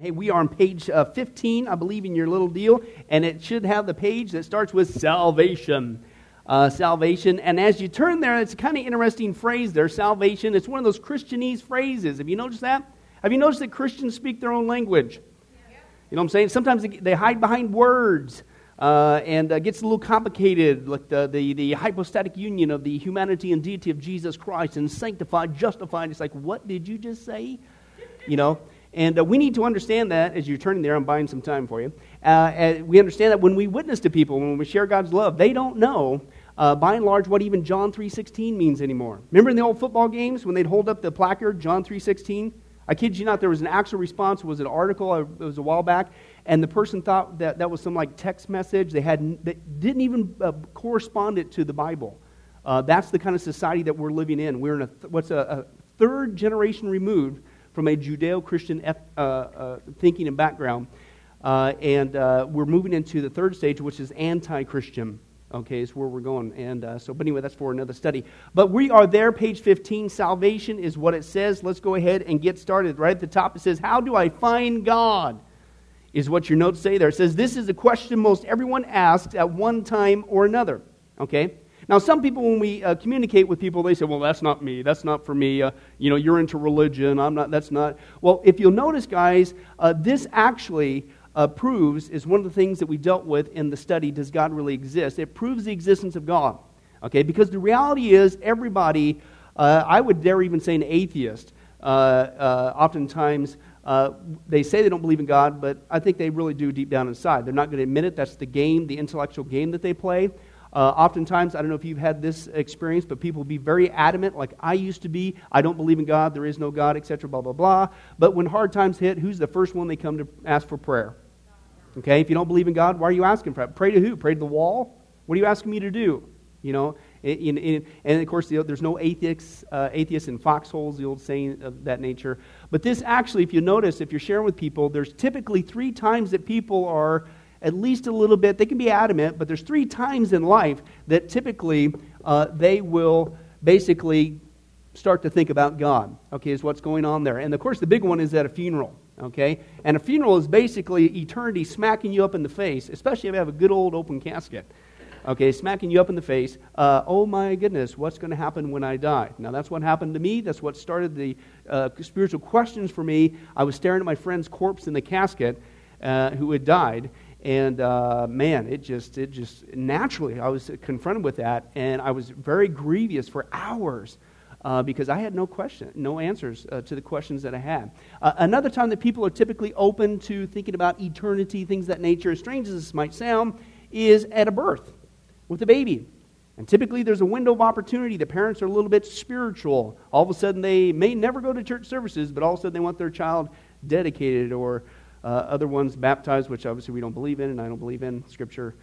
Hey, we are on page uh, 15, I believe, in your little deal, and it should have the page that starts with salvation. Uh, salvation. And as you turn there, it's a kind of interesting phrase there, salvation. It's one of those Christianese phrases. Have you noticed that? Have you noticed that Christians speak their own language? You know what I'm saying? Sometimes they hide behind words. Uh, and uh, gets a little complicated, like the, the, the, hypostatic union of the humanity and deity of Jesus Christ, and sanctified, justified. It's like, what did you just say? You know? And uh, we need to understand that as you're turning there, I'm buying some time for you. Uh, we understand that when we witness to people, when we share God's love, they don't know, uh, by and large, what even John 3.16 means anymore. Remember in the old football games when they'd hold up the placard, John 3.16? I kid you not, there was an actual response. Was an article, uh, it was a while back, and the person thought that that was some like text message. They, had, they didn't even uh, correspond it to the Bible. Uh, that's the kind of society that we're living in. We're in a, what's a, a third generation removed from a Judeo Christian uh, uh, thinking and background. Uh, and uh, we're moving into the third stage, which is anti Christian. Okay, is where we're going. And uh, so, but anyway, that's for another study. But we are there, page 15. Salvation is what it says. Let's go ahead and get started. Right at the top, it says, How do I find God? Is what your notes say there. It says, This is a question most everyone asks at one time or another. Okay? Now, some people, when we uh, communicate with people, they say, well, that's not me. That's not for me. Uh, you know, you're into religion. I'm not. That's not. Well, if you'll notice, guys, uh, this actually uh, proves, is one of the things that we dealt with in the study, Does God Really Exist? It proves the existence of God. Okay? Because the reality is, everybody, uh, I would dare even say an atheist, uh, oftentimes, they say they don't believe in God, but I think they really do deep down inside. They're not going to admit it. That's the game, the intellectual game that they play. Uh, oftentimes, I don't know if you've had this experience, but people will be very adamant, like I used to be. I don't believe in God. There is no God, etc. Blah blah blah. But when hard times hit, who's the first one they come to ask for prayer? Okay, if you don't believe in God, why are you asking for it? Pray to who? Pray to the wall. What are you asking me to do? You know, in, and of course, there's no atheists, uh, atheists in foxholes, the old saying of that nature. But this actually, if you notice, if you're sharing with people, there's typically three times that people are at least a little bit. They can be adamant, but there's three times in life that typically uh, they will basically start to think about God, okay, is what's going on there. And of course, the big one is at a funeral, okay? And a funeral is basically eternity smacking you up in the face, especially if you have a good old open casket, okay, smacking you up in the face. Uh, oh my goodness, what's going to happen when I die? Now, that's what happened to me. That's what started the uh, spiritual questions for me. I was staring at my friend's corpse in the casket uh, who had died and uh, man, it just, it just naturally, I was confronted with that, and I was very grievous for hours uh, because I had no question, no answers uh, to the questions that I had. Uh, another time that people are typically open to thinking about eternity, things that nature, as strange as this might sound, is at a birth with a baby. And typically there's a window of opportunity. The parents are a little bit spiritual. All of a sudden they may never go to church services, but all of a sudden they want their child dedicated or other ones baptized, which obviously we don't believe in, and I don't believe in. Scripture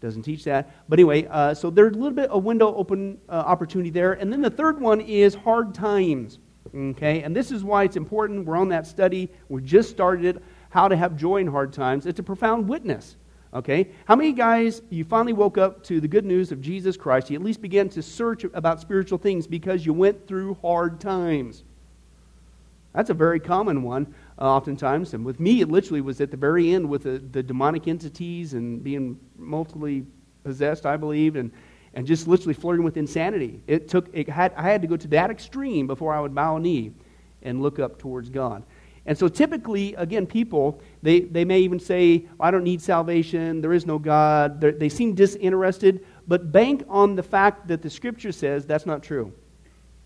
doesn't teach that. But anyway, uh, so there's a little bit of window open uh, opportunity there. And then the third one is hard times. Okay, and this is why it's important. We're on that study. We just started it. How to have joy in hard times. It's a profound witness. Okay, how many guys you finally woke up to the good news of Jesus Christ? You at least began to search about spiritual things because you went through hard times. That's a very common one uh, oftentimes. And with me, it literally was at the very end with the, the demonic entities and being multiply possessed, I believe, and, and just literally flirting with insanity. It took, it had, I had to go to that extreme before I would bow a knee and look up towards God. And so typically, again, people, they, they may even say, I don't need salvation, there is no God. They're, they seem disinterested, but bank on the fact that the scripture says that's not true.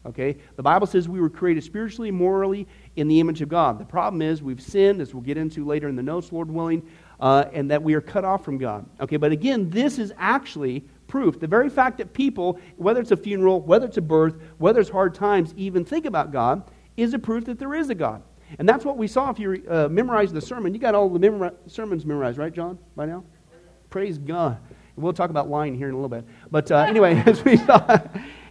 Okay? The Bible says we were created spiritually, morally, in the image of God. The problem is we've sinned, as we'll get into later in the notes, Lord willing, uh, and that we are cut off from God. Okay, but again, this is actually proof. The very fact that people, whether it's a funeral, whether it's a birth, whether it's hard times, even think about God, is a proof that there is a God. And that's what we saw if you uh, memorize the sermon. You got all the memori- sermons memorized, right, John, by now? Praise God. We'll talk about lying here in a little bit. But uh, anyway, as we saw,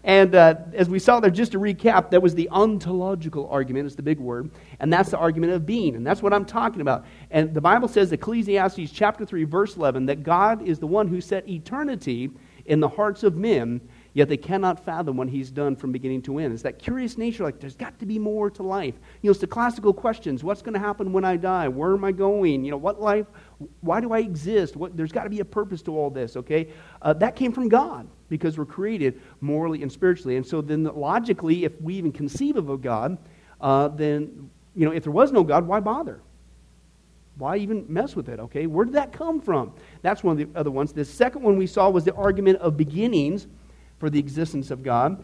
and uh, as we saw there, just to recap, that was the ontological argument, is the big word, and that's the argument of being, and that's what I'm talking about. And the Bible says, Ecclesiastes chapter 3, verse 11, that God is the one who set eternity in the hearts of men, yet they cannot fathom what he's done from beginning to end. It's that curious nature, like there's got to be more to life. You know, it's the classical questions what's going to happen when I die? Where am I going? You know, what life, why do I exist? What, there's got to be a purpose to all this, okay? Uh, that came from God because we're created morally and spiritually. And so then, logically, if we even conceive of a God, uh, then, you know, if there was no God, why bother? Why even mess with it, okay? Where did that come from? That's one of the other ones. The second one we saw was the argument of beginnings for the existence of God.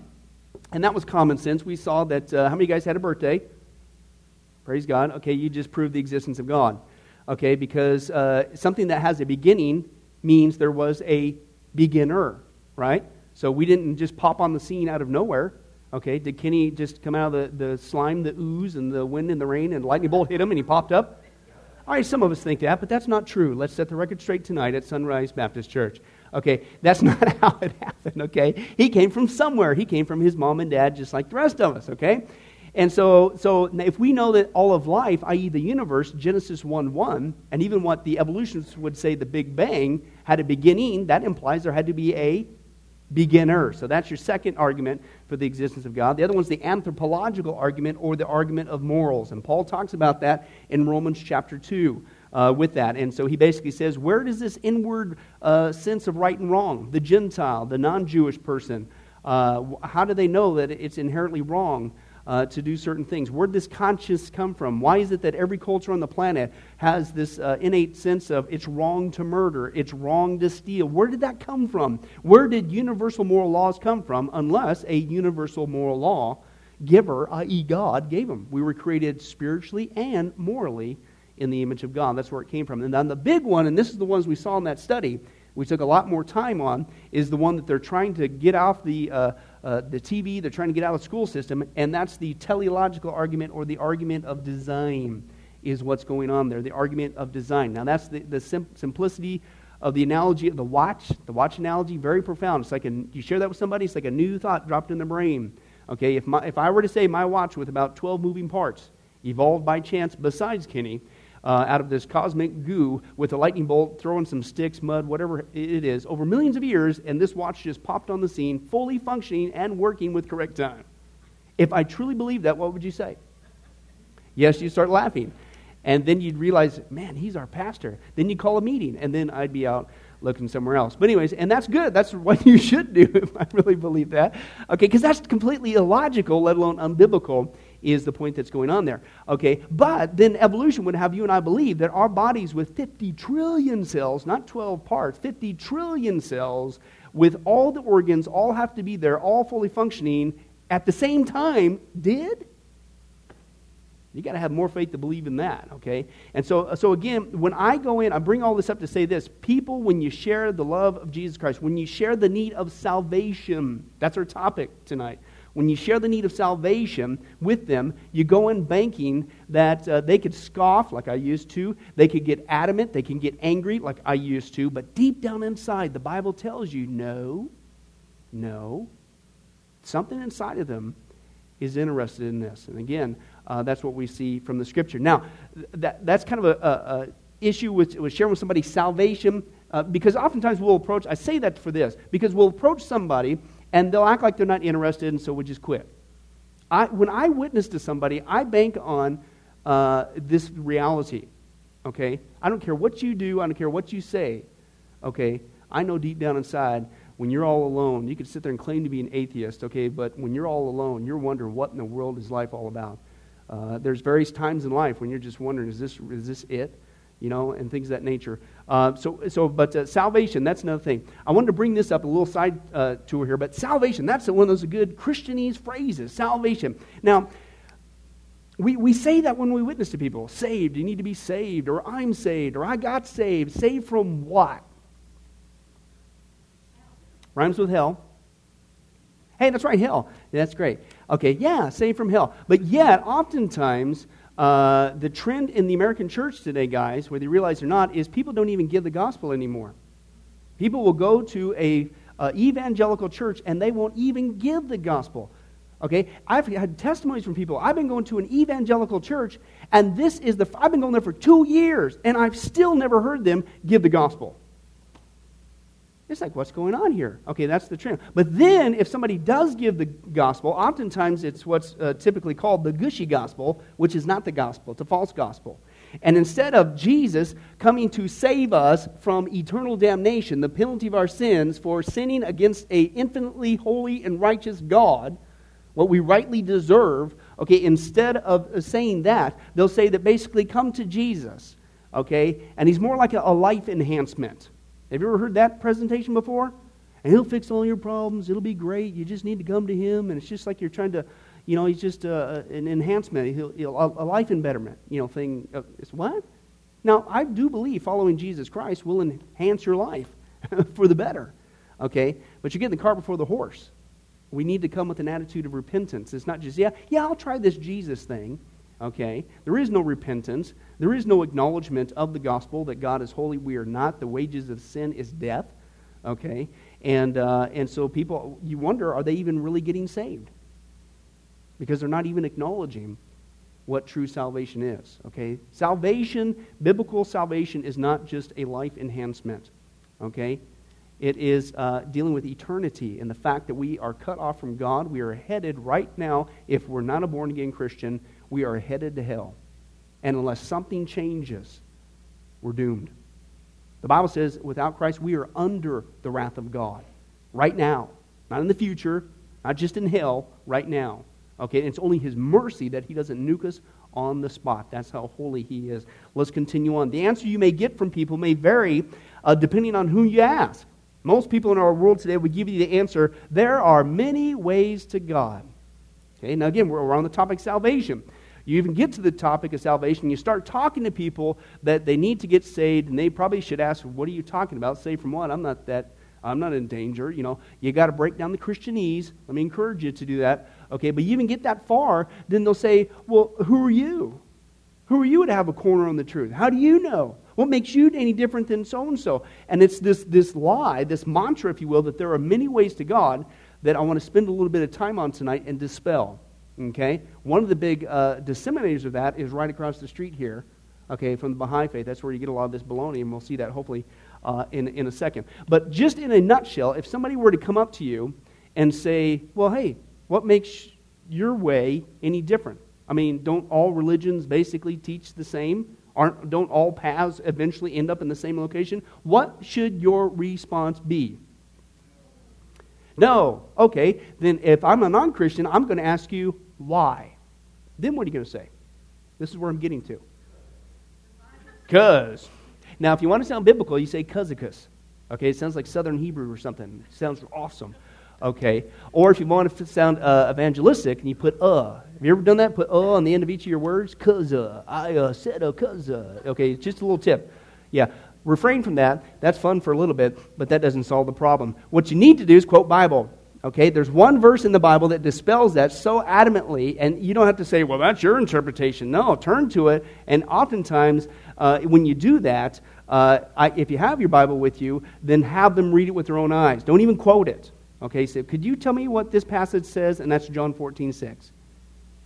And that was common sense. We saw that, uh, how many of you guys had a birthday? Praise God. Okay, you just proved the existence of God. Okay, because uh, something that has a beginning means there was a beginner, right? So we didn't just pop on the scene out of nowhere. Okay, did Kenny just come out of the, the slime, the ooze, and the wind and the rain, and lightning bolt hit him and he popped up? All right, some of us think that, but that's not true. Let's set the record straight tonight at Sunrise Baptist Church. Okay, that's not how it happened, okay? He came from somewhere. He came from his mom and dad, just like the rest of us, okay? And so, so if we know that all of life, i.e., the universe, Genesis 1 1, and even what the evolutionists would say the Big Bang had a beginning, that implies there had to be a beginner. So that's your second argument for the existence of God. The other one's the anthropological argument or the argument of morals. And Paul talks about that in Romans chapter 2 uh, with that. And so he basically says, where does this inward uh, sense of right and wrong, the Gentile, the non Jewish person, uh, how do they know that it's inherently wrong? uh, to do certain things. Where did this conscience come from? Why is it that every culture on the planet has this uh, innate sense of it's wrong to murder, it's wrong to steal? Where did that come from? Where did universal moral laws come from unless a universal moral law giver, i.e., God, gave them? We were created spiritually and morally in the image of God. That's where it came from. And then the big one, and this is the ones we saw in that study, we took a lot more time on, is the one that they're trying to get off the. Uh, uh, the TV, they're trying to get out of the school system, and that's the teleological argument or the argument of design is what's going on there, the argument of design. Now, that's the, the sim- simplicity of the analogy of the watch, the watch analogy, very profound. It's like a, you share that with somebody, it's like a new thought dropped in the brain. Okay, if, my, if I were to say my watch with about 12 moving parts evolved by chance besides Kenny, uh, out of this cosmic goo with a lightning bolt, throwing some sticks, mud, whatever it is, over millions of years, and this watch just popped on the scene, fully functioning and working with correct time. If I truly believe that, what would you say? Yes, you'd start laughing. And then you'd realize, man, he's our pastor. Then you'd call a meeting, and then I'd be out looking somewhere else. But, anyways, and that's good. That's what you should do if I really believe that. Okay, because that's completely illogical, let alone unbiblical is the point that's going on there. Okay, but then evolution would have you and I believe that our bodies with 50 trillion cells, not 12 parts, 50 trillion cells, with all the organs, all have to be there, all fully functioning at the same time, did? You got to have more faith to believe in that, okay? And so, so again, when I go in, I bring all this up to say this: people, when you share the love of Jesus Christ, when you share the need of salvation, that's our topic tonight. When you share the need of salvation with them, you go in banking that uh, they could scoff like I used to. They could get adamant. They can get angry like I used to. But deep down inside, the Bible tells you no, no. Something inside of them is interested in this. And again, uh, that's what we see from the scripture. Now, that, that's kind of a, a, a issue with, with sharing with somebody salvation. Uh, because oftentimes we'll approach, I say that for this, because we'll approach somebody and they'll act like they're not interested, and so we'll just quit. I, when I witness to somebody, I bank on uh, this reality. Okay? I don't care what you do, I don't care what you say. Okay? I know deep down inside, when you're all alone, you can sit there and claim to be an atheist, okay? But when you're all alone, you're wondering what in the world is life all about. Uh, there's various times in life when you're just wondering, is this, is this it? You know, and things of that nature. Uh, so, so, but uh, salvation, that's another thing. I wanted to bring this up, a little side uh, tour here, but salvation, that's one of those good Christianese phrases, salvation. Now, we, we say that when we witness to people saved, you need to be saved, or I'm saved, or I got saved. Saved from what? Rhymes with hell. Hey, that's right, hell. That's great. Okay, yeah, saved from hell. But yet, oftentimes, uh, the trend in the American church today, guys, whether you realize it or not, is people don't even give the gospel anymore. People will go to a uh, evangelical church and they won't even give the gospel. Okay, I've had testimonies from people. I've been going to an evangelical church, and this is the. I've been going there for two years, and I've still never heard them give the gospel. It's like, what's going on here? Okay, that's the trend. But then, if somebody does give the gospel, oftentimes it's what's uh, typically called the gushy gospel, which is not the gospel, it's a false gospel. And instead of Jesus coming to save us from eternal damnation, the penalty of our sins for sinning against a infinitely holy and righteous God, what we rightly deserve, okay, instead of saying that, they'll say that basically come to Jesus, okay, and he's more like a, a life enhancement. Have you ever heard that presentation before? And he'll fix all your problems. It'll be great. You just need to come to him. And it's just like you're trying to, you know, he's just uh, an enhancement, he'll, he'll, a life embetterment, you know, thing. It's what? Now, I do believe following Jesus Christ will enhance your life for the better. Okay? But you're getting the cart before the horse. We need to come with an attitude of repentance. It's not just, yeah, yeah, I'll try this Jesus thing. Okay? There is no repentance. There is no acknowledgement of the gospel that God is holy. We are not. The wages of sin is death. Okay? And, uh, and so people, you wonder, are they even really getting saved? Because they're not even acknowledging what true salvation is. Okay? Salvation, biblical salvation, is not just a life enhancement. Okay? It is uh, dealing with eternity and the fact that we are cut off from God. We are headed right now, if we're not a born again Christian, we are headed to hell. And unless something changes, we're doomed. The Bible says without Christ, we are under the wrath of God right now. Not in the future, not just in hell, right now. Okay, and it's only His mercy that He doesn't nuke us on the spot. That's how holy He is. Let's continue on. The answer you may get from people may vary uh, depending on who you ask. Most people in our world today would give you the answer there are many ways to God. Okay, now again, we're on the topic of salvation. You even get to the topic of salvation, you start talking to people that they need to get saved, and they probably should ask, What are you talking about? Saved from what? I'm not that. I'm not in danger. You know, you got to break down the Christianese. Let me encourage you to do that. Okay, but you even get that far, then they'll say, Well, who are you? Who are you to have a corner on the truth? How do you know? What makes you any different than so and so? And it's this, this lie, this mantra, if you will, that there are many ways to God that I want to spend a little bit of time on tonight and dispel. Okay? One of the big uh, disseminators of that is right across the street here, okay, from the Baha'i faith. That's where you get a lot of this baloney, and we'll see that hopefully uh, in, in a second. But just in a nutshell, if somebody were to come up to you and say, well, hey, what makes your way any different? I mean, don't all religions basically teach the same? Aren't, don't all paths eventually end up in the same location? What should your response be? No. Okay, then if I'm a non Christian, I'm going to ask you why. Then what are you going to say? This is where I'm getting to. Because. Now, if you want to sound biblical, you say cuzicus. Okay, it sounds like Southern Hebrew or something. It sounds awesome. Okay, or if you want to sound uh, evangelistic and you put uh. Have you ever done that? Put uh on the end of each of your words. Cuz uh, I uh, said uh, cuz uh. Okay, just a little tip. Yeah, refrain from that. That's fun for a little bit, but that doesn't solve the problem. What you need to do is quote Bible. Okay, there's one verse in the Bible that dispels that so adamantly, and you don't have to say, well, that's your interpretation. No, turn to it, and oftentimes uh, when you do that, uh, I, if you have your Bible with you, then have them read it with their own eyes. Don't even quote it. Okay, so could you tell me what this passage says? And that's John 14, 6.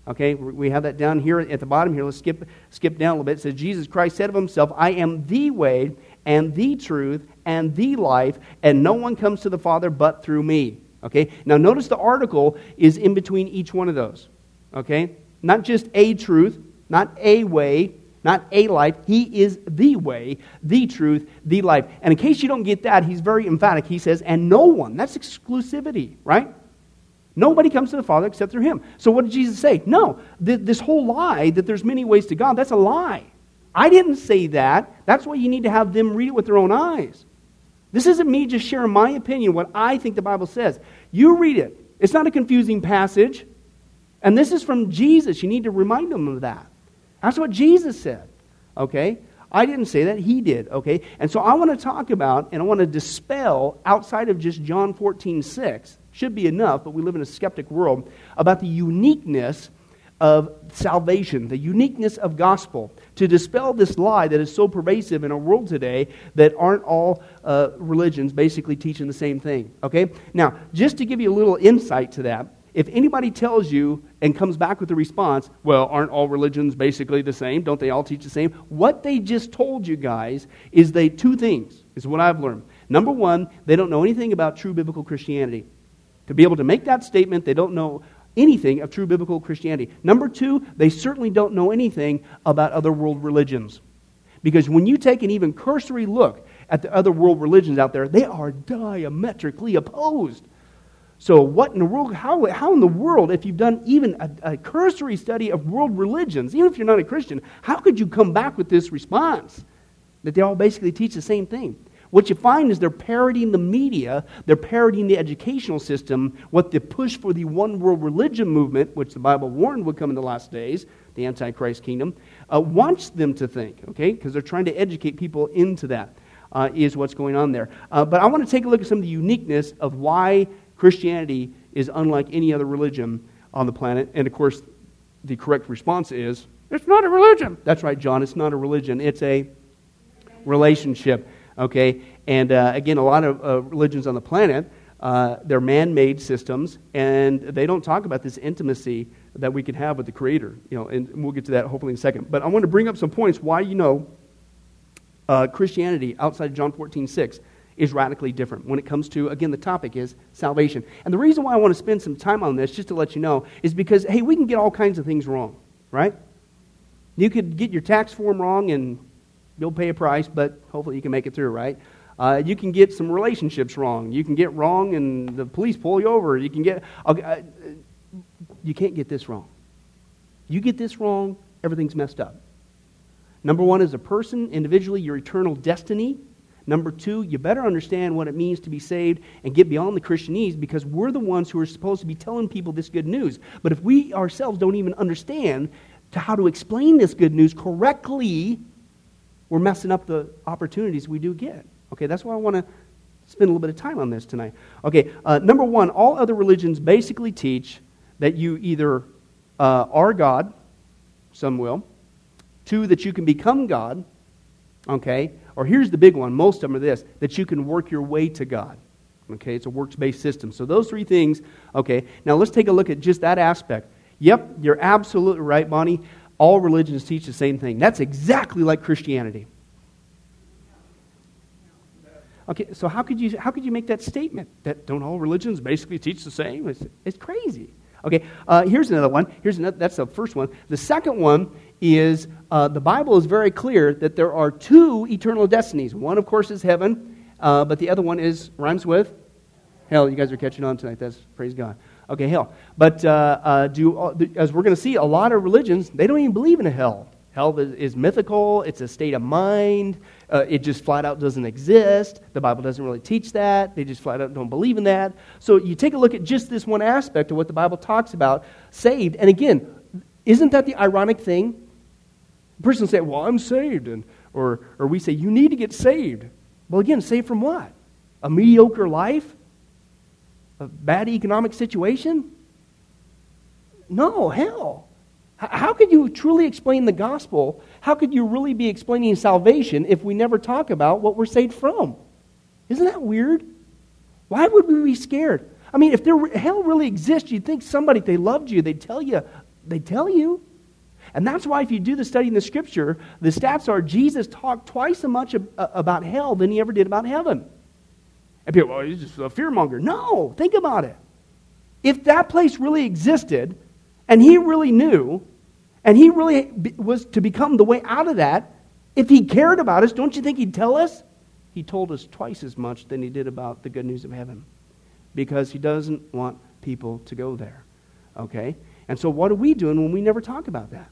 Okay, we have that down here at the bottom here. Let's skip, skip down a little bit. It says, Jesus Christ said of himself, I am the way and the truth and the life, and no one comes to the Father but through me. Okay, now notice the article is in between each one of those. Okay, not just a truth, not a way, not a life. He is the way, the truth, the life. And in case you don't get that, he's very emphatic. He says, and no one. That's exclusivity, right? Nobody comes to the Father except through him. So what did Jesus say? No, th- this whole lie that there's many ways to God, that's a lie. I didn't say that. That's why you need to have them read it with their own eyes. This isn't me just sharing my opinion, what I think the Bible says. You read it. It's not a confusing passage. And this is from Jesus. You need to remind them of that. That's what Jesus said. Okay? I didn't say that, he did, okay? And so I want to talk about and I want to dispel outside of just John 14, 6 should be enough, but we live in a skeptic world, about the uniqueness of salvation, the uniqueness of gospel, to dispel this lie that is so pervasive in our world today that aren't all uh, religions basically teaching the same thing. Okay? Now, just to give you a little insight to that, if anybody tells you and comes back with a response, well, aren't all religions basically the same? Don't they all teach the same? What they just told you guys is they two things, is what I've learned. Number one, they don't know anything about true biblical Christianity. To be able to make that statement, they don't know anything of true biblical Christianity. Number two, they certainly don't know anything about other world religions. Because when you take an even cursory look at the other world religions out there, they are diametrically opposed. So, what in the world, how, how in the world, if you've done even a, a cursory study of world religions, even if you're not a Christian, how could you come back with this response? That they all basically teach the same thing. What you find is they're parodying the media, they're parodying the educational system, what the push for the one world religion movement, which the Bible warned would come in the last days, the Antichrist kingdom, uh, wants them to think, okay? Because they're trying to educate people into that. Uh, is what's going on there. Uh, but I want to take a look at some of the uniqueness of why Christianity is unlike any other religion on the planet. And of course, the correct response is, it's not a religion. That's right, John. It's not a religion. It's a relationship. Okay? And uh, again, a lot of uh, religions on the planet, uh, they're man made systems, and they don't talk about this intimacy that we can have with the Creator. You know, and we'll get to that hopefully in a second. But I want to bring up some points why you know uh, Christianity outside of John 14 6 is radically different when it comes to, again, the topic is salvation. And the reason why I want to spend some time on this, just to let you know, is because, hey, we can get all kinds of things wrong, right? You could get your tax form wrong and you'll pay a price, but hopefully you can make it through, right? Uh, you can get some relationships wrong. You can get wrong and the police pull you over. You can get, uh, you can't get this wrong. You get this wrong, everything's messed up. Number one, is a person, individually, your eternal destiny Number two, you better understand what it means to be saved and get beyond the Christianese because we're the ones who are supposed to be telling people this good news. But if we ourselves don't even understand to how to explain this good news correctly, we're messing up the opportunities we do get. Okay, that's why I want to spend a little bit of time on this tonight. Okay, uh, number one, all other religions basically teach that you either uh, are God, some will, two, that you can become God, okay, or here's the big one most of them are this that you can work your way to God. Okay, it's a works based system. So those three things, okay. Now let's take a look at just that aspect. Yep, you're absolutely right, Bonnie. All religions teach the same thing. That's exactly like Christianity. Okay, so how could you how could you make that statement that don't all religions basically teach the same? It's, it's crazy. Okay, uh, here's another one. Here's another. That's the first one. The second one is uh, the Bible is very clear that there are two eternal destinies. One, of course, is heaven, uh, but the other one is rhymes with hell. You guys are catching on tonight. That's praise God. Okay, hell. But uh, uh do uh, as we're going to see, a lot of religions they don't even believe in a hell. Hell is, is mythical. It's a state of mind. Uh, it just flat out doesn't exist. The Bible doesn't really teach that. They just flat out don't believe in that. So you take a look at just this one aspect of what the Bible talks about saved. And again, isn't that the ironic thing? The person say, Well, I'm saved. And, or, or we say, You need to get saved. Well, again, saved from what? A mediocre life? A bad economic situation? No, hell. How could you truly explain the gospel? How could you really be explaining salvation if we never talk about what we're saved from? Isn't that weird? Why would we be scared? I mean, if there, hell really exists, you'd think somebody, if they loved you, they'd tell you. They'd tell you. And that's why, if you do the study in the scripture, the stats are Jesus talked twice as much uh, about hell than he ever did about heaven. And people, well, he's just a fearmonger. No, think about it. If that place really existed, and he really knew, and he really was to become the way out of that, if he cared about us, don't you think he'd tell us? He told us twice as much than he did about the good news of heaven because he doesn't want people to go there. Okay? And so, what are we doing when we never talk about that?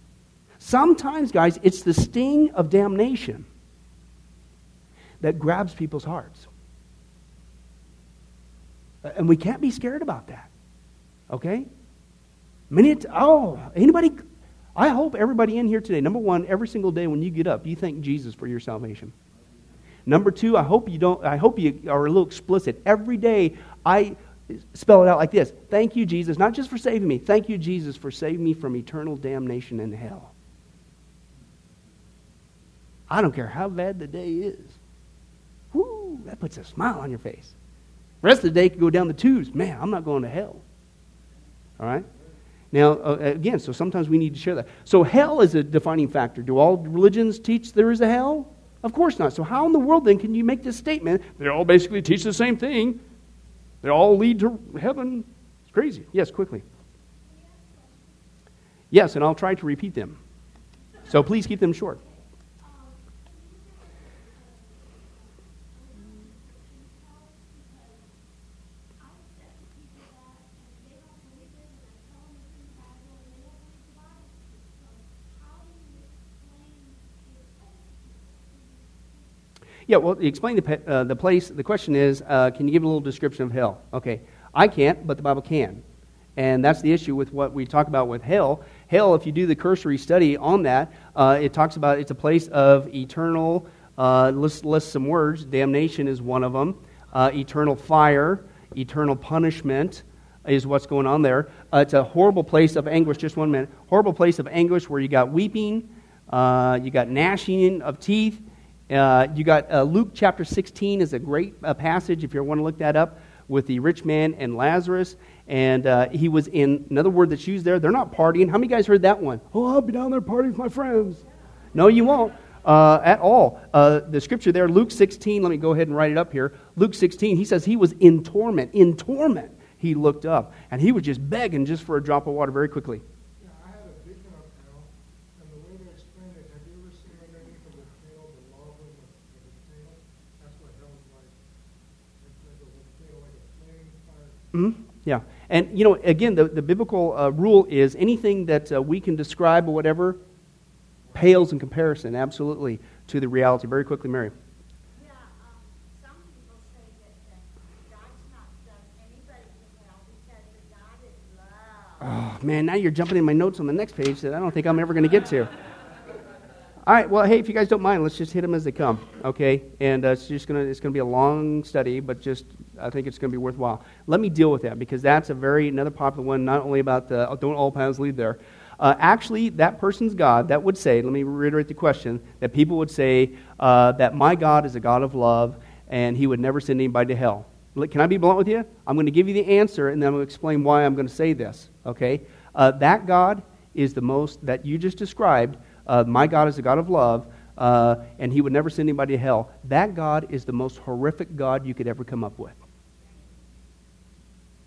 Sometimes, guys, it's the sting of damnation that grabs people's hearts. And we can't be scared about that. Okay? Many, oh, anybody, I hope everybody in here today, number one, every single day when you get up, you thank Jesus for your salvation. Number two, I hope you don't, I hope you are a little explicit. Every day, I spell it out like this Thank you, Jesus, not just for saving me. Thank you, Jesus, for saving me from eternal damnation in hell. I don't care how bad the day is. Whoo, that puts a smile on your face. The rest of the day could go down the tubes. Man, I'm not going to hell. All right? Now, uh, again, so sometimes we need to share that. So, hell is a defining factor. Do all religions teach there is a hell? Of course not. So, how in the world then can you make this statement? They all basically teach the same thing. They all lead to heaven. It's crazy. Yes, quickly. Yes, and I'll try to repeat them. So please keep them short. Yeah, well, explain the, uh, the place. The question is, uh, can you give a little description of hell? Okay, I can't, but the Bible can. And that's the issue with what we talk about with hell. Hell, if you do the cursory study on that, uh, it talks about it's a place of eternal, uh, list, list some words. Damnation is one of them. Uh, eternal fire, eternal punishment is what's going on there. Uh, it's a horrible place of anguish. Just one minute. Horrible place of anguish where you got weeping, you got gnashing of teeth, uh, you got uh, Luke chapter 16 is a great uh, passage if you want to look that up with the rich man and Lazarus. And uh, he was in, another word that's used there, they're not partying. How many guys heard that one? Oh, I'll be down there partying with my friends. No, you won't. Uh, at all. Uh, the scripture there, Luke 16, let me go ahead and write it up here. Luke 16, he says he was in torment. In torment, he looked up. And he was just begging just for a drop of water very quickly. Mm-hmm. Yeah. And, you know, again, the, the biblical uh, rule is anything that uh, we can describe or whatever pales in comparison, absolutely, to the reality. Very quickly, Mary. Oh, man, now you're jumping in my notes on the next page that I don't think I'm ever going to get to. All right. Well, hey, if you guys don't mind, let's just hit them as they come, okay? And uh, it's just gonna it's gonna be a long study, but just I think it's gonna be worthwhile. Let me deal with that because that's a very another popular one. Not only about the don't all paths lead there. Uh, actually, that person's God that would say. Let me reiterate the question that people would say uh, that my God is a God of love and He would never send anybody to hell. Can I be blunt with you? I'm going to give you the answer and then I'm going to explain why I'm going to say this. Okay? Uh, that God is the most that you just described uh, my God is a God of love, uh, and he would never send anybody to hell. That God is the most horrific God you could ever come up with.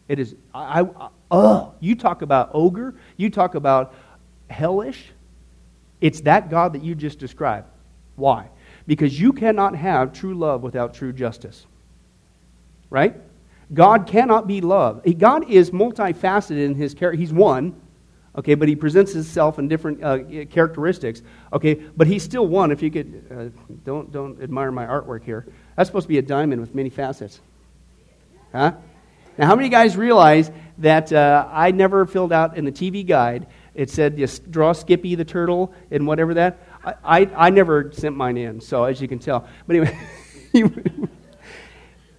It is, I, I oh, you talk about ogre, you talk about hellish. It's that God that you just described. Why? Because you cannot have true love without true justice. Right? God cannot be love. God is multifaceted in his character. He's one, Okay, but he presents himself in different uh, characteristics. Okay, but he's still one. If you could, uh, don't, don't admire my artwork here. That's supposed to be a diamond with many facets. Huh? Now, how many guys realize that uh, I never filled out in the TV guide, it said you draw Skippy the turtle and whatever that? I, I, I never sent mine in, so as you can tell. But anyway,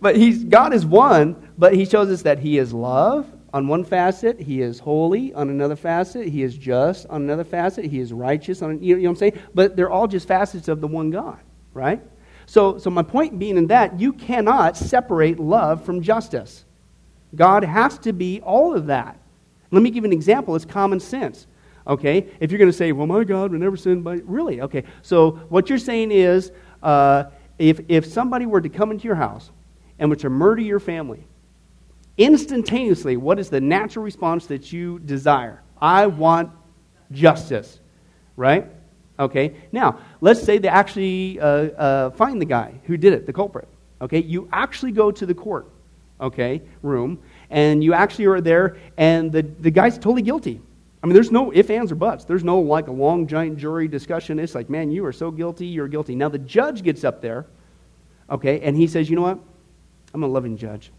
but he's, God is one, but he shows us that he is love on one facet, he is holy. On another facet, he is just. On another facet, he is righteous. On, you know what I'm saying? But they're all just facets of the one God, right? So, so my point being in that, you cannot separate love from justice. God has to be all of that. Let me give an example. It's common sense. Okay? If you're going to say, well, my God would never sin by. Really? Okay. So what you're saying is uh, if, if somebody were to come into your house and were to murder your family, instantaneously, what is the natural response that you desire? I want justice, right? Okay, now, let's say they actually uh, uh, find the guy who did it, the culprit. Okay, you actually go to the court, okay, room, and you actually are there, and the, the guy's totally guilty. I mean, there's no if, ands, or buts. There's no like a long, giant jury discussion. It's like, man, you are so guilty, you're guilty. Now, the judge gets up there, okay, and he says, you know what? I'm a loving judge.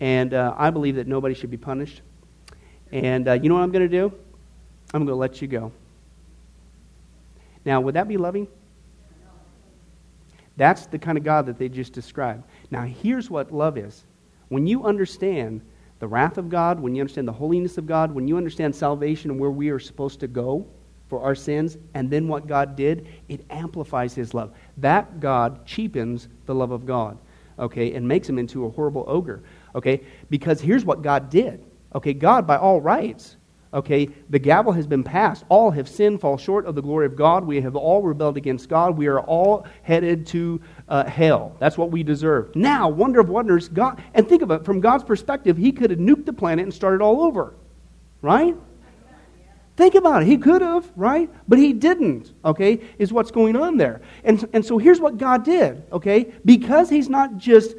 And uh, I believe that nobody should be punished. And uh, you know what I'm going to do? I'm going to let you go. Now, would that be loving? That's the kind of God that they just described. Now, here's what love is. When you understand the wrath of God, when you understand the holiness of God, when you understand salvation and where we are supposed to go for our sins, and then what God did, it amplifies His love. That God cheapens the love of God, okay, and makes him into a horrible ogre. Okay? Because here's what God did. Okay, God, by all rights, Okay, the gavel has been passed. All have sinned, fall short of the glory of God. We have all rebelled against God. We are all headed to uh, hell. That's what we deserve. Now, wonder of wonders, God, and think of it from God's perspective, He could have nuked the planet and started all over, right? Think about it. He could have, right? But he didn't, okay, is what's going on there. And, and so here's what God did, okay? Because he's not just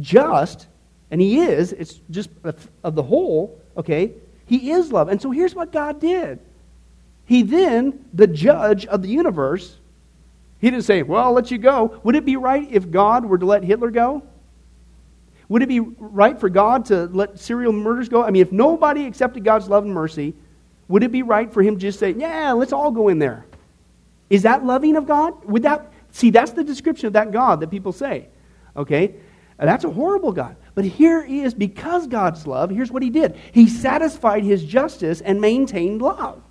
just, and he is, it's just of the whole, okay? He is love. And so here's what God did. He then, the judge of the universe, he didn't say, Well, I'll let you go. Would it be right if God were to let Hitler go? Would it be right for God to let serial murders go? I mean, if nobody accepted God's love and mercy, would it be right for him to just say, Yeah, let's all go in there? Is that loving of God? Would that see that's the description of that God that people say. Okay? That's a horrible God. But here he is, because God's love, here's what he did. He satisfied his justice and maintained love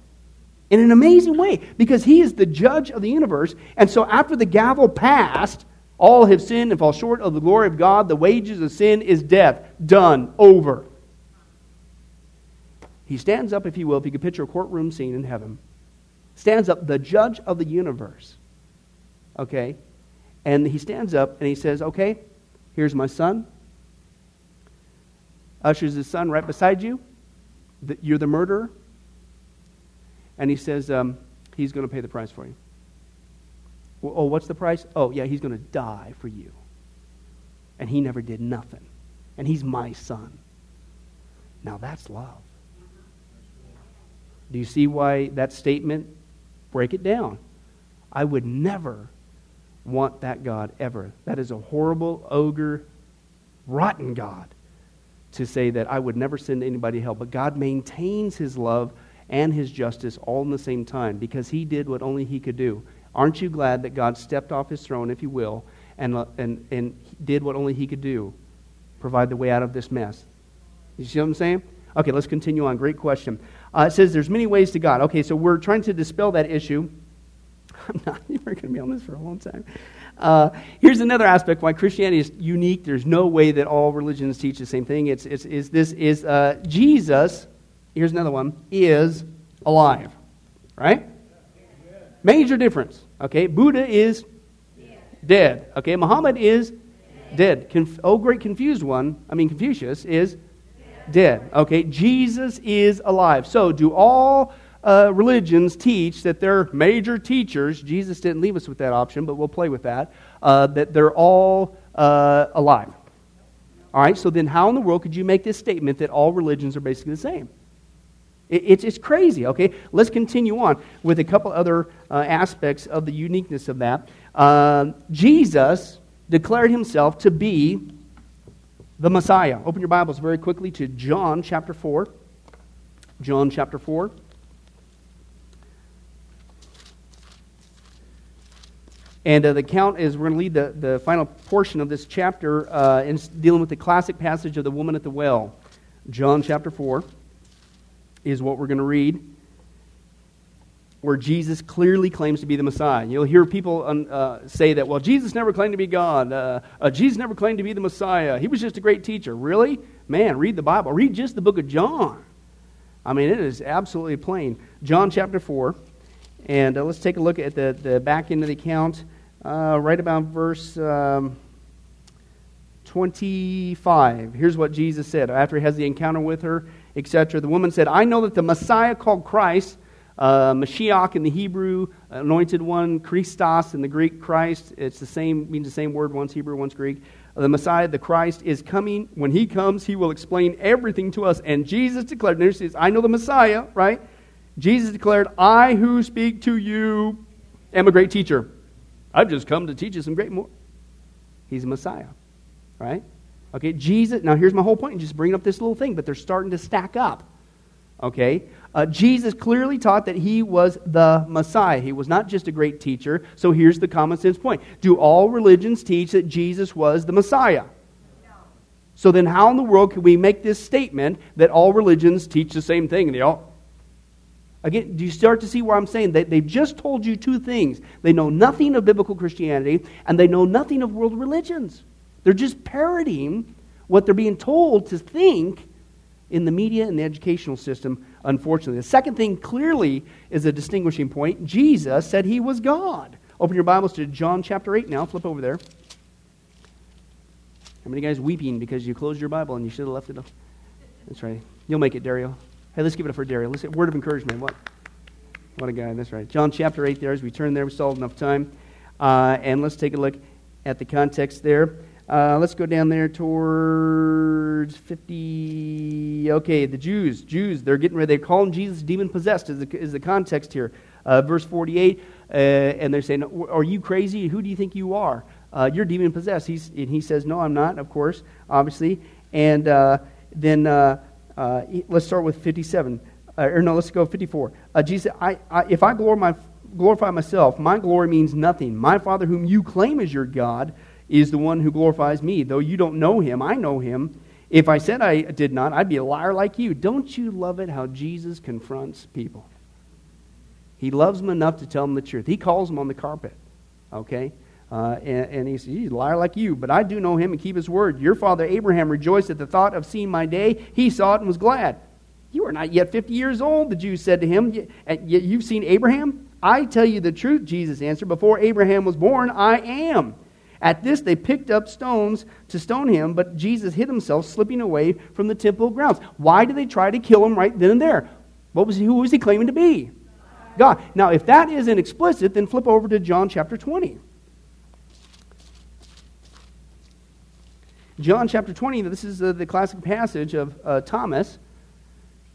in an amazing way because he is the judge of the universe. And so after the gavel passed, all have sinned and fall short of the glory of God. The wages of sin is death. Done. Over. He stands up, if you will, if you could picture a courtroom scene in heaven, stands up, the judge of the universe. Okay? And he stands up and he says, Okay, here's my son ushers his son right beside you. You're the murderer. And he says, um, he's going to pay the price for you. Well, oh, what's the price? Oh, yeah, he's going to die for you. And he never did nothing. And he's my son. Now that's love. Do you see why that statement? Break it down. I would never want that God ever. That is a horrible, ogre, rotten God to say that I would never send anybody to hell. But God maintains his love and his justice all in the same time because he did what only he could do. Aren't you glad that God stepped off his throne, if you will, and, and, and did what only he could do? Provide the way out of this mess. You see what I'm saying? Okay, let's continue on. Great question. Uh, it says there's many ways to God. Okay, so we're trying to dispel that issue. I'm not, you're going to be on this for a long time. Uh, here's another aspect why Christianity is unique. There's no way that all religions teach the same thing. It's, it's, it's this is uh, Jesus, here's another one, is alive. Right? Major difference. Okay, Buddha is dead. Okay, Muhammad is dead. Conf- oh, great confused one, I mean, Confucius is dead. Okay, Jesus is alive. So, do all uh, religions teach that their major teachers, Jesus didn't leave us with that option, but we'll play with that, uh, that they're all uh, alive. All right, so then how in the world could you make this statement that all religions are basically the same? It, it's, it's crazy, okay? Let's continue on with a couple other uh, aspects of the uniqueness of that. Uh, Jesus declared himself to be the Messiah. Open your Bibles very quickly to John chapter 4. John chapter 4. And uh, the count is we're going to lead the, the final portion of this chapter uh, in dealing with the classic passage of the woman at the well. John chapter 4 is what we're going to read, where Jesus clearly claims to be the Messiah. You'll hear people uh, say that, well, Jesus never claimed to be God. Uh, uh, Jesus never claimed to be the Messiah. He was just a great teacher. Really? Man, read the Bible. Read just the book of John. I mean, it is absolutely plain. John chapter 4. And uh, let's take a look at the, the back end of the account, uh, right about verse um, 25. Here's what Jesus said after he has the encounter with her, etc. The woman said, I know that the Messiah called Christ, uh, Mashiach in the Hebrew, anointed one, Christos in the Greek, Christ, it's the same, means the same word, one's Hebrew, one's Greek. The Messiah, the Christ, is coming. When he comes, he will explain everything to us. And Jesus declared, notice this, I know the Messiah, right? Jesus declared, I who speak to you am a great teacher. I've just come to teach you some great more. He's a Messiah, right? Okay, Jesus, now here's my whole point. Just bringing up this little thing, but they're starting to stack up. Okay? Uh, Jesus clearly taught that he was the Messiah. He was not just a great teacher. So here's the common sense point Do all religions teach that Jesus was the Messiah? No. So then, how in the world can we make this statement that all religions teach the same thing? And they all, Again, do you start to see where I'm saying? They, they've just told you two things. They know nothing of biblical Christianity, and they know nothing of world religions. They're just parodying what they're being told to think in the media and the educational system, unfortunately. The second thing clearly is a distinguishing point. Jesus said he was God. Open your Bibles to John chapter 8 now. Flip over there. How many guys weeping because you closed your Bible and you should have left it? Up? That's right. You'll make it, Dario. Hey, let's give it up for Dario. Let's word of encouragement. What? What a guy. That's right. John chapter 8 there. As we turn there, we still have enough time. Uh, and let's take a look at the context there. Uh, let's go down there towards 50. Okay, the Jews. Jews, they're getting ready. They're calling Jesus demon possessed, is the, is the context here. Uh, verse 48, uh, and they're saying, Are you crazy? Who do you think you are? Uh, you're demon possessed. He's, and he says, No, I'm not, of course, obviously. And uh, then uh, let's start with 57. or no, let's go 54. Jesus, I, I, if I glorify, glorify myself, my glory means nothing. My Father, whom you claim as your God, is the one who glorifies me. Though you don't know him, I know him. If I said I did not, I'd be a liar like you. Don't you love it how Jesus confronts people? He loves them enough to tell them the truth. He calls them on the carpet, okay? Uh, and, and, he says, He's a liar like you, but I do know him and keep his word. Your father Abraham rejoiced at the thought of seeing my day. He saw it and was glad. You are not yet 50 years old, the Jews said to him. Yet you've seen Abraham? I tell you the truth, Jesus answered. Before Abraham was born, I am. At this, they picked up stones to stone him, but Jesus hid himself, slipping away from the temple grounds. Why did they try to kill him right then and there? What was he, who was he claiming to be? God. Now, if that isn't explicit, then flip over to John chapter 20. John chapter 20, this is uh, the classic passage of uh, Thomas.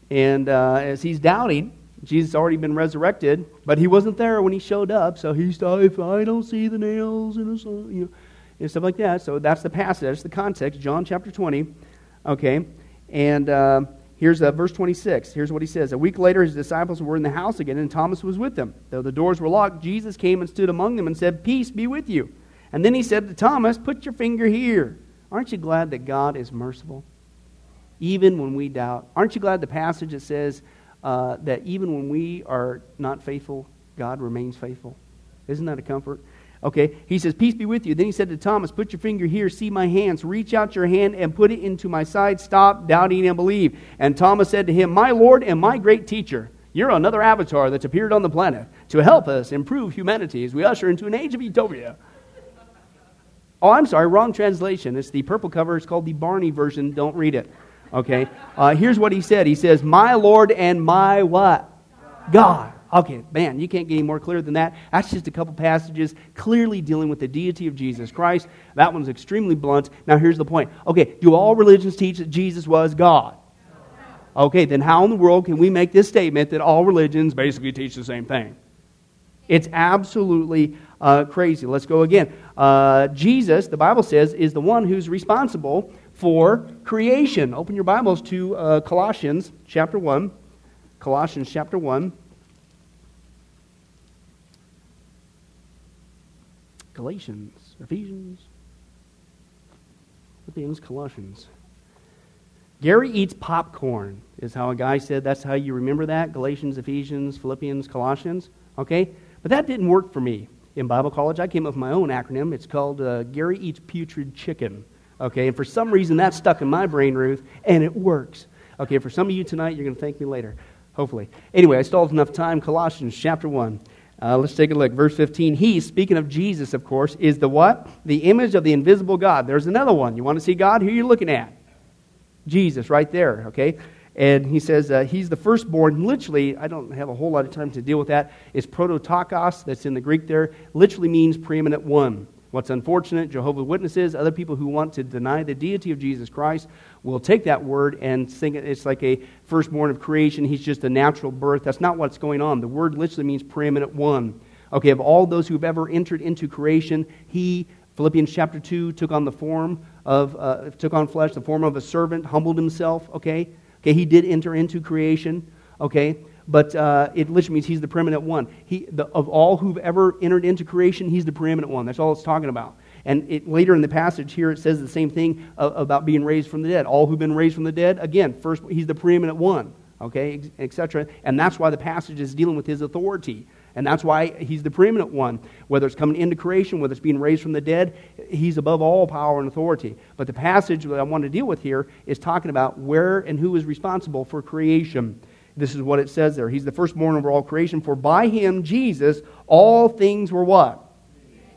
And uh, as he's doubting, Jesus already been resurrected, but he wasn't there when he showed up. So he's if I don't see the nails and you know, and stuff like that. So that's the passage. That's the context. John chapter 20. Okay, and uh, here's uh, verse 26. Here's what he says. A week later, his disciples were in the house again, and Thomas was with them. Though the doors were locked, Jesus came and stood among them and said, "Peace be with you." And then he said to Thomas, "Put your finger here." Aren't you glad that God is merciful? Even when we doubt. Aren't you glad the passage that says, uh, that even when we are not faithful, God remains faithful. Isn't that a comfort? Okay, he says, Peace be with you. Then he said to Thomas, Put your finger here, see my hands. Reach out your hand and put it into my side. Stop doubting and believe. And Thomas said to him, My Lord and my great teacher. You're another avatar that's appeared on the planet to help us improve humanity as we usher into an age of utopia. Oh, I'm sorry, wrong translation. It's the purple cover. It's called the Barney version. Don't read it. Okay? Uh, here's what he said. He says, My Lord and my what? God. Okay, man, you can't get any more clear than that. That's just a couple passages clearly dealing with the deity of Jesus Christ. That one's extremely blunt. Now, here's the point. Okay, do all religions teach that Jesus was God? Okay, then how in the world can we make this statement that all religions basically teach the same thing? It's absolutely uh, crazy. Let's go again. Uh, Jesus, the Bible says, is the one who's responsible for creation. Open your Bibles to uh, Colossians chapter 1. Colossians chapter 1. Galatians, Ephesians, Philippians, Colossians. Gary eats popcorn, is how a guy said. That's how you remember that Galatians, Ephesians, Philippians, Colossians. Okay? But that didn't work for me in Bible college. I came up with my own acronym. It's called uh, Gary Eats Putrid Chicken. Okay, and for some reason that stuck in my brain, Ruth, and it works. Okay, for some of you tonight, you're going to thank me later, hopefully. Anyway, I stalled enough time. Colossians chapter 1. Uh, let's take a look. Verse 15. He, speaking of Jesus, of course, is the what? The image of the invisible God. There's another one. You want to see God? Who are you looking at? Jesus, right there, okay? And he says uh, he's the firstborn. Literally, I don't have a whole lot of time to deal with that. It's prototokos, that's in the Greek there. Literally means preeminent one. What's unfortunate, Jehovah's Witnesses, other people who want to deny the deity of Jesus Christ, will take that word and think it's like a firstborn of creation. He's just a natural birth. That's not what's going on. The word literally means preeminent one. Okay, of all those who have ever entered into creation, he, Philippians chapter 2, took on the form of, uh, took on flesh, the form of a servant, humbled himself, okay? Okay, he did enter into creation, okay? but uh, it literally means he's the preeminent one. He, the, of all who've ever entered into creation, he's the preeminent one. That's all it's talking about. And it, later in the passage here, it says the same thing uh, about being raised from the dead. All who've been raised from the dead, again, first, he's the preeminent one, okay, etc. And that's why the passage is dealing with his authority And that's why he's the preeminent one. Whether it's coming into creation, whether it's being raised from the dead, he's above all power and authority. But the passage that I want to deal with here is talking about where and who is responsible for creation. This is what it says there. He's the firstborn over all creation, for by him, Jesus, all things were what?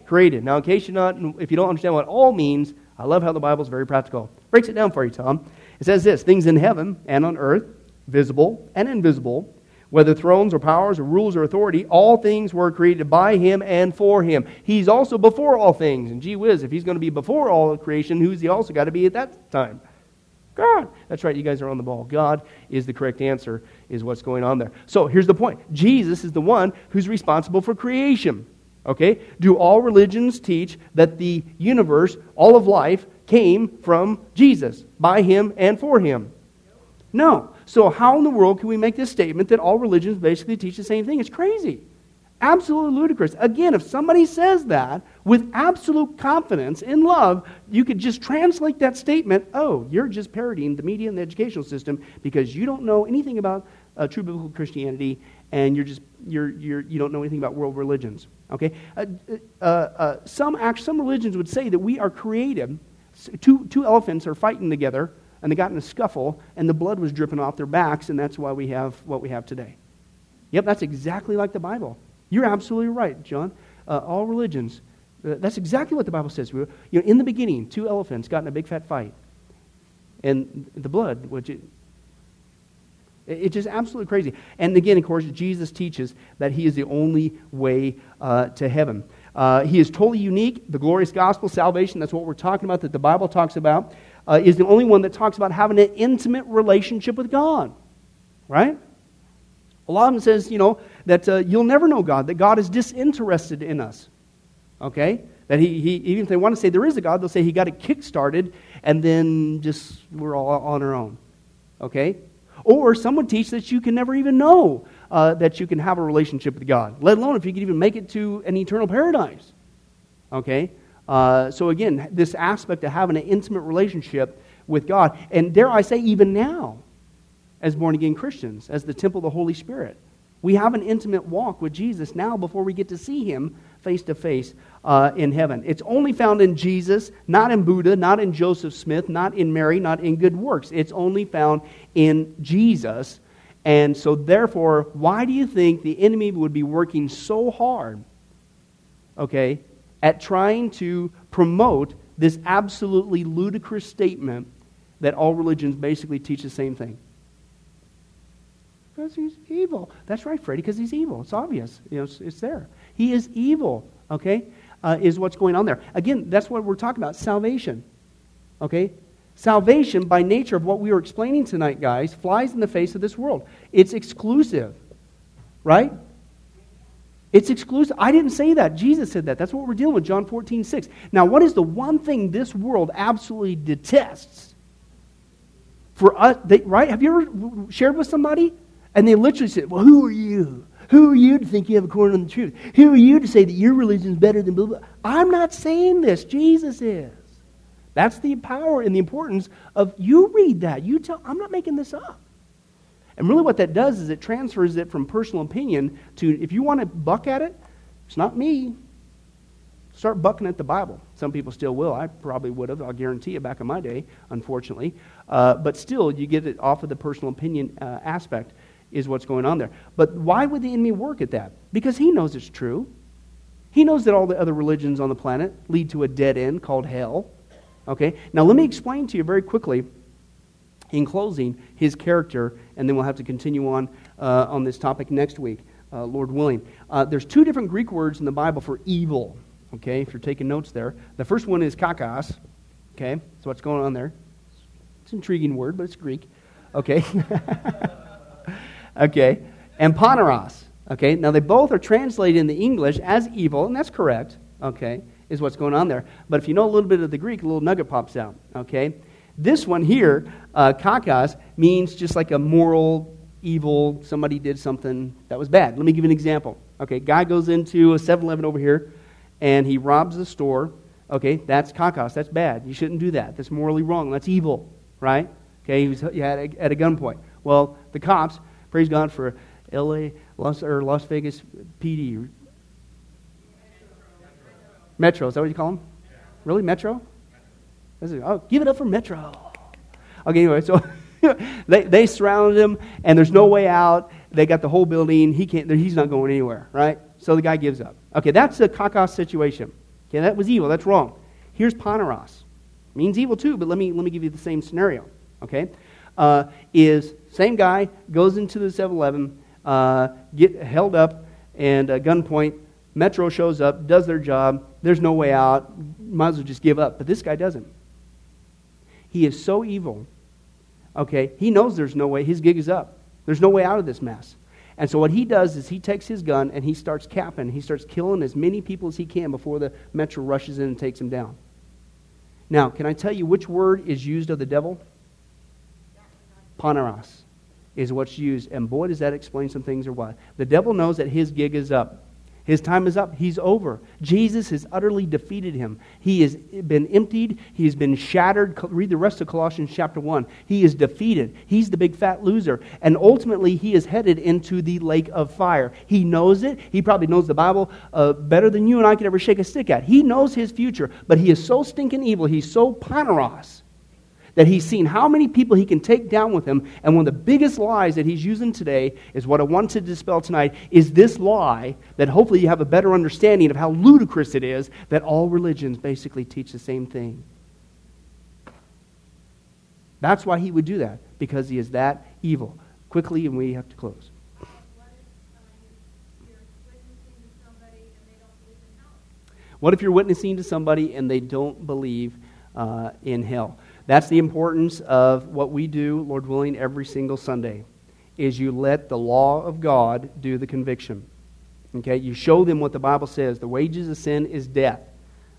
Created. Now, in case you're not, if you don't understand what all means, I love how the Bible is very practical. Breaks it down for you, Tom. It says this things in heaven and on earth, visible and invisible, whether thrones or powers or rules or authority, all things were created by him and for him. He's also before all things. And gee whiz, if he's going to be before all creation, who's he also got to be at that time? God. That's right, you guys are on the ball. God is the correct answer, is what's going on there. So here's the point Jesus is the one who's responsible for creation. Okay? Do all religions teach that the universe, all of life, came from Jesus, by him and for him? No. So, how in the world can we make this statement that all religions basically teach the same thing? It's crazy. Absolutely ludicrous. Again, if somebody says that with absolute confidence in love, you could just translate that statement oh, you're just parodying the media and the educational system because you don't know anything about uh, true biblical Christianity and you're just, you're, you're, you don't know anything about world religions. Okay? Uh, uh, uh some, act, some religions would say that we are created. Two, two elephants are fighting together and they got in a scuffle and the blood was dripping off their backs and that's why we have what we have today. Yep, that's exactly like the Bible. You're absolutely right, John. Uh, all religions. Uh, that's exactly what the Bible says. We were, you know, in the beginning, two elephants got in a big fat fight. And the blood, which it, it's just absolutely crazy. And again, of course, Jesus teaches that he is the only way uh, to heaven. Uh, he is totally unique. The glorious gospel, salvation, that's what we're talking about, that the Bible talks about, uh, is the only one that talks about having an intimate relationship with God. Right? A lot of them says, you know, that uh, you'll never know God, that God is disinterested in us. Okay? That he, he, even if they want to say there is a God, they'll say he got it kick-started and then just we're all on our own. Okay? Or some would teach that you can never even know uh, that you can have a relationship with God, let alone if you could even make it to an eternal paradise. Okay? Uh, so again, this aspect of having an intimate relationship with God, and dare I say, even now, as born again Christians, as the temple of the Holy Spirit. We have an intimate walk with Jesus now before we get to see him face to face in heaven. It's only found in Jesus, not in Buddha, not in Joseph Smith, not in Mary, not in good works. It's only found in Jesus. And so, therefore, why do you think the enemy would be working so hard, okay, at trying to promote this absolutely ludicrous statement that all religions basically teach the same thing? Because he's evil. That's right, Freddie, because he's evil. It's obvious. You know, it's, it's there. He is evil, okay, uh, is what's going on there. Again, that's what we're talking about salvation, okay? Salvation, by nature of what we were explaining tonight, guys, flies in the face of this world. It's exclusive, right? It's exclusive. I didn't say that. Jesus said that. That's what we're dealing with, John 14, 6. Now, what is the one thing this world absolutely detests? For us, they, right? Have you ever shared with somebody? And they literally said, Well, who are you? Who are you to think you have a corner on the truth? Who are you to say that your religion is better than blah, blah? I'm not saying this. Jesus is. That's the power and the importance of you read that. You tell, I'm not making this up. And really, what that does is it transfers it from personal opinion to if you want to buck at it, it's not me. Start bucking at the Bible. Some people still will. I probably would have. I'll guarantee you back in my day, unfortunately. Uh, but still, you get it off of the personal opinion uh, aspect is what's going on there. But why would the enemy work at that? Because he knows it's true. He knows that all the other religions on the planet lead to a dead end called hell. Okay? Now, let me explain to you very quickly, in closing, his character, and then we'll have to continue on uh, on this topic next week, uh, Lord willing. Uh, there's two different Greek words in the Bible for evil. Okay? If you're taking notes there. The first one is kakos. Okay? So, what's going on there? It's an intriguing word, but it's Greek. Okay? Okay? And poneros. Okay? Now, they both are translated in the English as evil, and that's correct. Okay? Is what's going on there. But if you know a little bit of the Greek, a little nugget pops out. Okay? This one here, uh, kakos, means just like a moral evil, somebody did something that was bad. Let me give you an example. Okay, guy goes into a 7 Eleven over here and he robs the store. Okay, that's kakos, That's bad. You shouldn't do that. That's morally wrong. That's evil, right? Okay, he was at a, at a gunpoint. Well, the cops Praise God for L.A. Las, or Las Vegas PD. Metro, is that what you call them? Really, Metro? Oh, give it up for Metro. Okay, anyway, so they, they surrounded him, and there's no way out. They got the whole building. He can't, he's not going anywhere, right? So the guy gives up. Okay, that's a kakos situation. Okay, that was evil. That's wrong. Here's Poneros. Means evil too, but let me, let me give you the same scenario. Okay? Uh, is same guy goes into the 7 Eleven, uh, get held up, and gunpoint. Metro shows up, does their job. There's no way out. Might as well just give up. But this guy doesn't. He is so evil. Okay? He knows there's no way. His gig is up. There's no way out of this mess. And so what he does is he takes his gun and he starts capping. He starts killing as many people as he can before the metro rushes in and takes him down. Now, can I tell you which word is used of the devil? Poneros is what's used. And boy, does that explain some things or what. The devil knows that his gig is up. His time is up. He's over. Jesus has utterly defeated him. He has been emptied. He has been shattered. Read the rest of Colossians chapter 1. He is defeated. He's the big fat loser. And ultimately, he is headed into the lake of fire. He knows it. He probably knows the Bible uh, better than you and I could ever shake a stick at. He knows his future, but he is so stinking evil. He's so poneros that he's seen how many people he can take down with him. And one of the biggest lies that he's using today is what I want to dispel tonight is this lie that hopefully you have a better understanding of how ludicrous it is that all religions basically teach the same thing. That's why he would do that, because he is that evil. Quickly, and we have to close. What if you're witnessing to somebody and they don't believe uh, in hell? That's the importance of what we do, Lord willing, every single Sunday, is you let the law of God do the conviction. Okay? You show them what the Bible says. The wages of sin is death.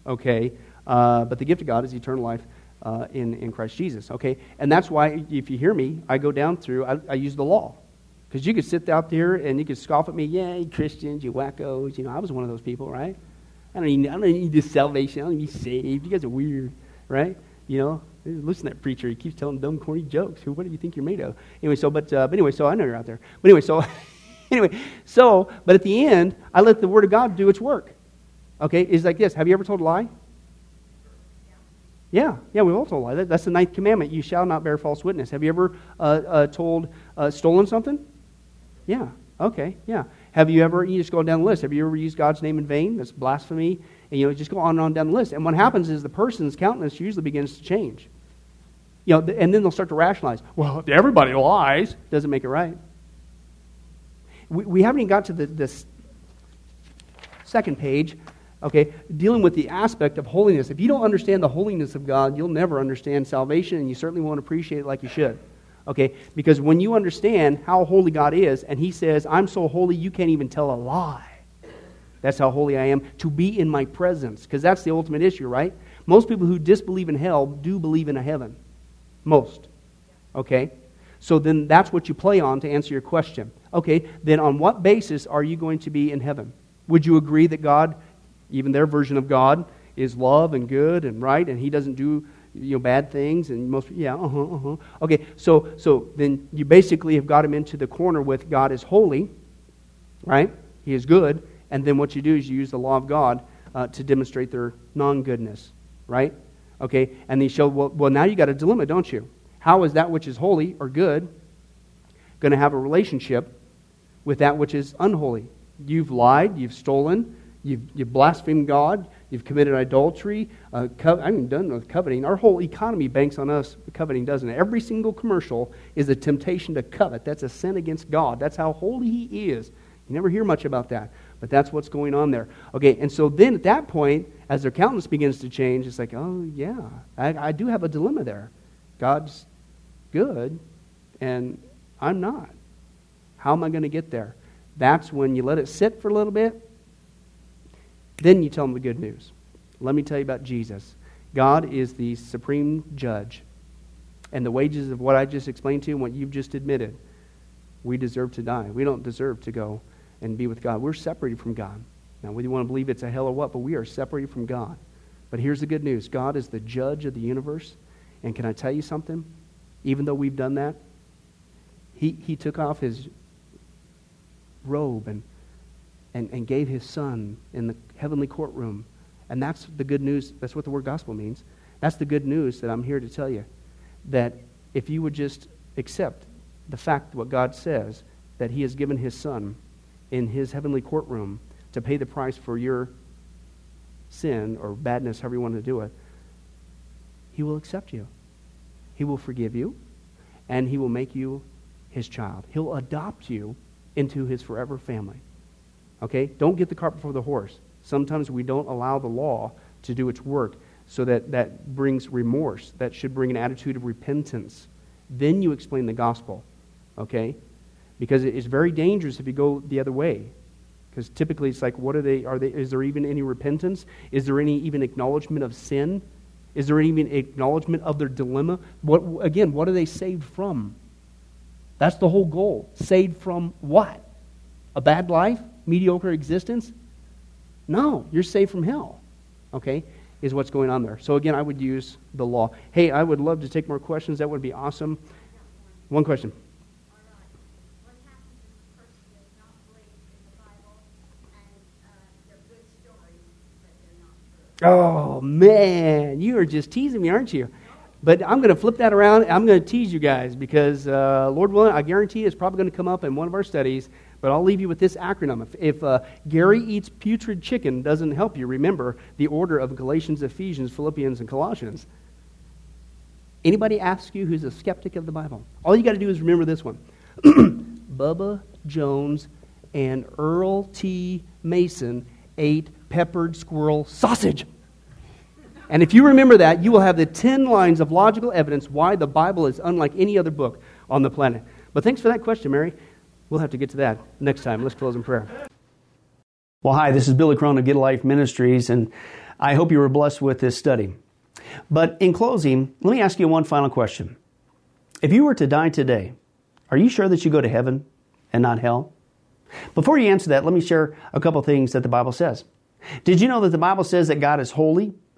Okay? Uh, but the gift of God is eternal life uh, in, in Christ Jesus. Okay? And that's why, if you hear me, I go down through, I, I use the law. Because you could sit out there and you could scoff at me, you Christians, you wackos. You know, I was one of those people, right? I don't need, I don't need this salvation. I don't need to be saved. You guys are weird, right? You know, Listen to that preacher. He keeps telling dumb, corny jokes. Who, what do you think you're made of? Anyway, so, but, uh, but anyway, so I know you're out there. But anyway, so, anyway, so, but at the end, I let the Word of God do its work. Okay, it's like this. Have you ever told a lie? Yeah, yeah, we've all told a lie. That, that's the ninth commandment. You shall not bear false witness. Have you ever uh, uh, told, uh, stolen something? Yeah, okay, yeah. Have you ever, you just go down the list. Have you ever used God's name in vain? That's blasphemy. And, you know, just go on and on down the list. And what happens is the person's countenance usually begins to change. You know, and then they'll start to rationalize. Well, if everybody lies, doesn't make it right. We, we haven't even got to the, this second page, okay, dealing with the aspect of holiness. If you don't understand the holiness of God, you'll never understand salvation, and you certainly won't appreciate it like you should. Okay? Because when you understand how holy God is, and He says, I'm so holy you can't even tell a lie. That's how holy I am, to be in my presence. Because that's the ultimate issue, right? Most people who disbelieve in hell do believe in a heaven. Most. Okay? So then that's what you play on to answer your question. Okay, then on what basis are you going to be in heaven? Would you agree that God, even their version of God, is love and good and right and he doesn't do you know bad things and most yeah uh-huh uh-huh okay so so then you basically have got him into the corner with god is holy right he is good and then what you do is you use the law of god uh, to demonstrate their non-goodness right Okay, and they show, well, well now you got a dilemma, don't you? How is that which is holy or good going to have a relationship with that which is unholy? You've lied, you've stolen, you've, you've blasphemed God, you've committed adultery. Uh, co- I'm done with coveting. Our whole economy banks on us coveting, doesn't it? Every single commercial is a temptation to covet. That's a sin against God. That's how holy He is. You never hear much about that, but that's what's going on there. Okay, and so then at that point, as their countenance begins to change, it's like, oh, yeah, I, I do have a dilemma there. God's good, and I'm not. How am I going to get there? That's when you let it sit for a little bit. Then you tell them the good news. Let me tell you about Jesus. God is the supreme judge. And the wages of what I just explained to you and what you've just admitted, we deserve to die. We don't deserve to go and be with God. We're separated from God. Now, whether you want to believe it's a hell or what, but we are separated from God. But here's the good news God is the judge of the universe. And can I tell you something? Even though we've done that, he, he took off his robe and, and, and gave his son in the heavenly courtroom. And that's the good news. That's what the word gospel means. That's the good news that I'm here to tell you. That if you would just accept the fact what God says, that he has given his son in his heavenly courtroom to pay the price for your sin or badness, however you want to do it, he will accept you. He will forgive you, and he will make you his child. He'll adopt you into his forever family. Okay? Don't get the cart before the horse. Sometimes we don't allow the law to do its work so that that brings remorse. That should bring an attitude of repentance. Then you explain the gospel. Okay? Because it's very dangerous if you go the other way. Because typically it's like, what are they, are they, is there even any repentance? Is there any even acknowledgement of sin? Is there any even acknowledgement of their dilemma? What, again, what are they saved from? That's the whole goal. Saved from what? A bad life? Mediocre existence? No, you're saved from hell. Okay? Is what's going on there. So again, I would use the law. Hey, I would love to take more questions. That would be awesome. One question. Oh, man, you are just teasing me, aren't you? But I'm going to flip that around. I'm going to tease you guys because, uh, Lord willing, I guarantee it's probably going to come up in one of our studies. But I'll leave you with this acronym. If, if uh, Gary eats putrid chicken doesn't help you, remember the order of Galatians, Ephesians, Philippians, and Colossians. Anybody ask you who's a skeptic of the Bible? All you got to do is remember this one Bubba Jones and Earl T. Mason ate peppered squirrel sausage. And if you remember that, you will have the 10 lines of logical evidence why the Bible is unlike any other book on the planet. But thanks for that question, Mary. We'll have to get to that next time. Let's close in prayer. Well, hi, this is Billy Crone of Get a Life Ministries, and I hope you were blessed with this study. But in closing, let me ask you one final question. If you were to die today, are you sure that you go to heaven and not hell? Before you answer that, let me share a couple things that the Bible says. Did you know that the Bible says that God is holy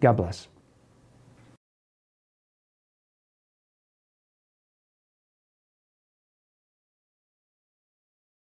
God bless.